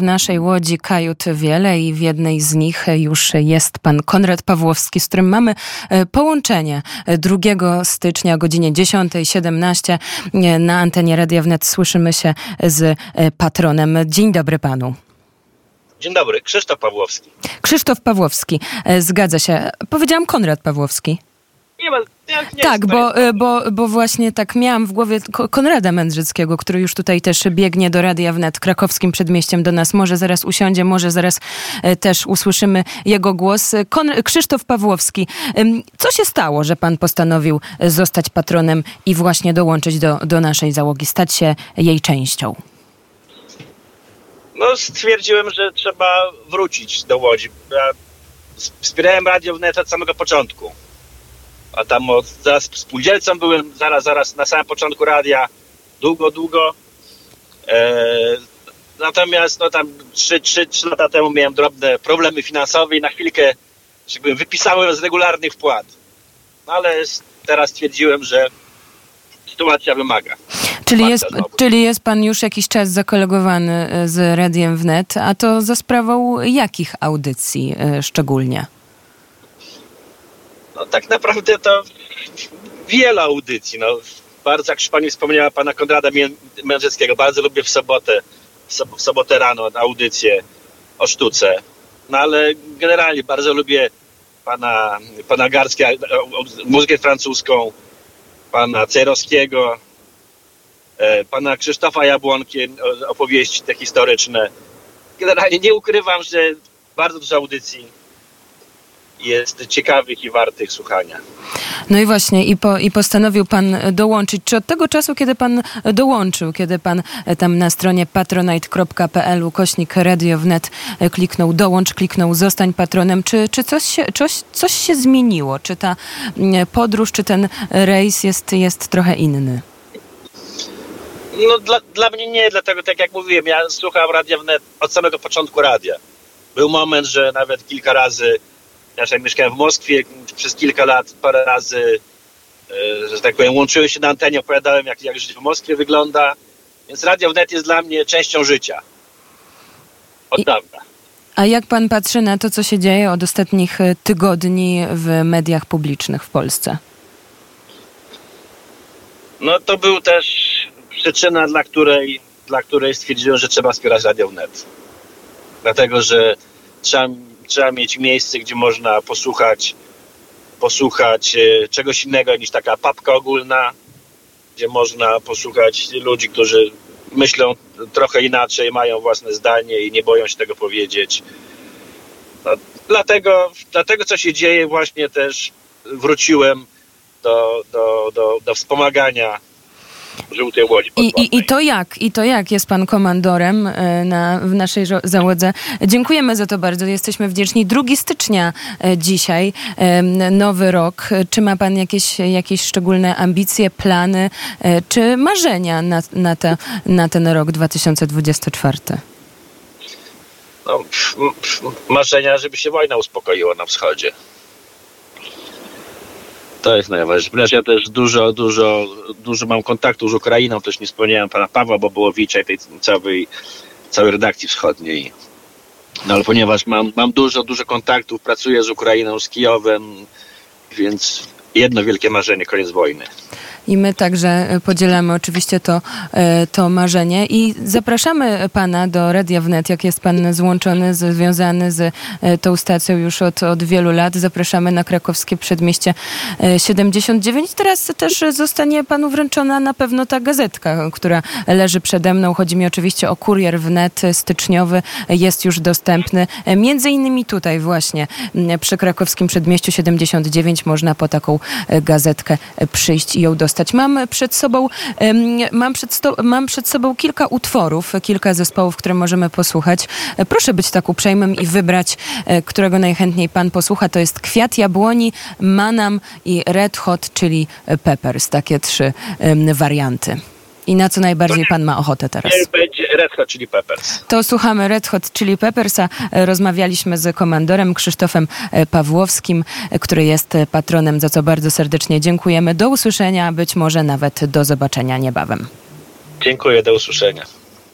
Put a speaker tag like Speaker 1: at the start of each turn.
Speaker 1: W naszej łodzi kajut wiele i w jednej z nich już jest pan Konrad Pawłowski, z którym mamy e, połączenie 2 stycznia o godzinie 10.17 e, na antenie Radia Wnet. Słyszymy się z e, patronem. Dzień dobry panu.
Speaker 2: Dzień dobry, Krzysztof Pawłowski.
Speaker 1: Krzysztof Pawłowski, zgadza się. Powiedziałam Konrad Pawłowski.
Speaker 2: Nie ma, nie, nie
Speaker 1: tak, bo, bo, bo właśnie tak miałam w głowie Konrada Mędrzyckiego, który już tutaj też biegnie do Radia Wnet krakowskim przedmieściem do nas. Może zaraz usiądzie, może zaraz e, też usłyszymy jego głos. Kon Krzysztof Pawłowski, co się stało, że pan postanowił zostać patronem i właśnie dołączyć do, do naszej załogi, stać się jej częścią?
Speaker 2: No stwierdziłem, że trzeba wrócić do Łodzi. Ja wspierałem Radio Wnet od samego początku a tam od, zaraz spółdzielcą byłem, zaraz, zaraz na samym początku radia, długo, długo. E, natomiast no tam 3, 3, 3 lata temu miałem drobne problemy finansowe i na chwilkę jakby wypisałem z regularnych wpłat. No ale teraz stwierdziłem, że sytuacja wymaga.
Speaker 1: Czyli jest, czyli jest pan już jakiś czas zakolegowany e, z Radiem Wnet, a to za sprawą jakich audycji e, szczególnie?
Speaker 2: No tak naprawdę to wiele audycji. No, bardzo, jak już pani wspomniała, pana Konrada Mędrzeckiego, bardzo lubię w sobotę, w sobotę rano audycję o sztuce. No ale generalnie bardzo lubię pana, pana Garskiego, muzykę francuską, pana Cerowskiego, e, pana Krzysztofa Jabłonki, opowieści te historyczne. Generalnie nie ukrywam, że bardzo dużo audycji jest ciekawych i wartych słuchania.
Speaker 1: No i właśnie, i, po, i postanowił pan dołączyć. Czy od tego czasu, kiedy pan dołączył, kiedy pan tam na stronie patronite.pl ukośnik Radio Wnet kliknął dołącz, kliknął zostań patronem, czy, czy coś, się, coś, coś się zmieniło? Czy ta podróż, czy ten rejs jest, jest trochę inny?
Speaker 2: No dla, dla mnie nie, dlatego tak jak mówiłem, ja słuchałem Radia Wnet od samego początku radia. Był moment, że nawet kilka razy ja mieszkałem w Moskwie przez kilka lat, parę razy, e, że tak powiem, łączyłem się na antenie, opowiadałem, jak, jak życie w Moskwie wygląda. Więc Radio Wnet jest dla mnie częścią życia. Od dawna.
Speaker 1: A jak pan patrzy na to, co się dzieje od ostatnich e, tygodni w mediach publicznych w Polsce?
Speaker 2: No to był też przyczyna, dla której, dla której stwierdziłem, że trzeba wspierać Radio Wnet. Dlatego, że trzeba trzeba mieć miejsce, gdzie można posłuchać, posłuchać e, czegoś innego niż taka papka ogólna, gdzie można posłuchać ludzi, którzy myślą trochę inaczej, mają własne zdanie i nie boją się tego powiedzieć. No, dlatego, dlatego, co się dzieje, właśnie też wróciłem do, do, do, do wspomagania żółtej łodzi
Speaker 1: I, i, I, to jak? I to jak jest pan komandorem e, na, w naszej załodze? Dziękujemy za to bardzo. Jesteśmy wdzięczni. 2 stycznia e, dzisiaj, nowy rok. Czy ma pan jakieś, jakieś szczególne ambicje, plany, e, czy marzenia na, na, te, na ten rok 2024?
Speaker 2: No, marzenia, żeby się wojna uspokoiła na wschodzie. To jest najważniejsze. Ja też dużo, dużo, dużo mam kontaktu z Ukrainą, też nie wspomniałem pana Pawła Bobołowicza i tej całej, całej redakcji wschodniej. No ale ponieważ mam, mam dużo, dużo kontaktów, pracuję z Ukrainą, z Kijowem, więc jedno wielkie marzenie, koniec wojny.
Speaker 1: I my także e, podzielamy oczywiście to, e, to marzenie i zapraszamy pana do Radia Wnet, jak jest pan złączony, związany z e, tą stacją już od, od wielu lat. Zapraszamy na krakowskie przedmieście 79. Teraz też zostanie panu wręczona na pewno ta gazetka, która leży przede mną. Chodzi mi oczywiście o kurier wnet styczniowy. Jest już dostępny. Między innymi tutaj właśnie przy krakowskim przedmieściu 79 można po taką gazetkę przyjść i ją dostać dostać. Mam przed sobą, mam przed, sto, mam przed sobą kilka utworów, kilka zespołów, które możemy posłuchać. Proszę być tak uprzejmym i wybrać, e, którego najchętniej pan posłucha. To jest Kwiat Jabłoni, Manam i Red Hot, czyli Peppers. Takie trzy warianty. I na co najbardziej pan ma ochotę teraz?
Speaker 2: Nie będzie Red Hot Chili Peppers.
Speaker 1: To słuchamy Red Hot Chili Peppersa. Rozmawialiśmy z komandorem Krzysztofem e, Pawłowskim, e, który jest patronem, za co bardzo serdecznie dziękujemy. Do usłyszenia, być może nawet do zobaczenia niebawem.
Speaker 2: Dziękuję, do usłyszenia.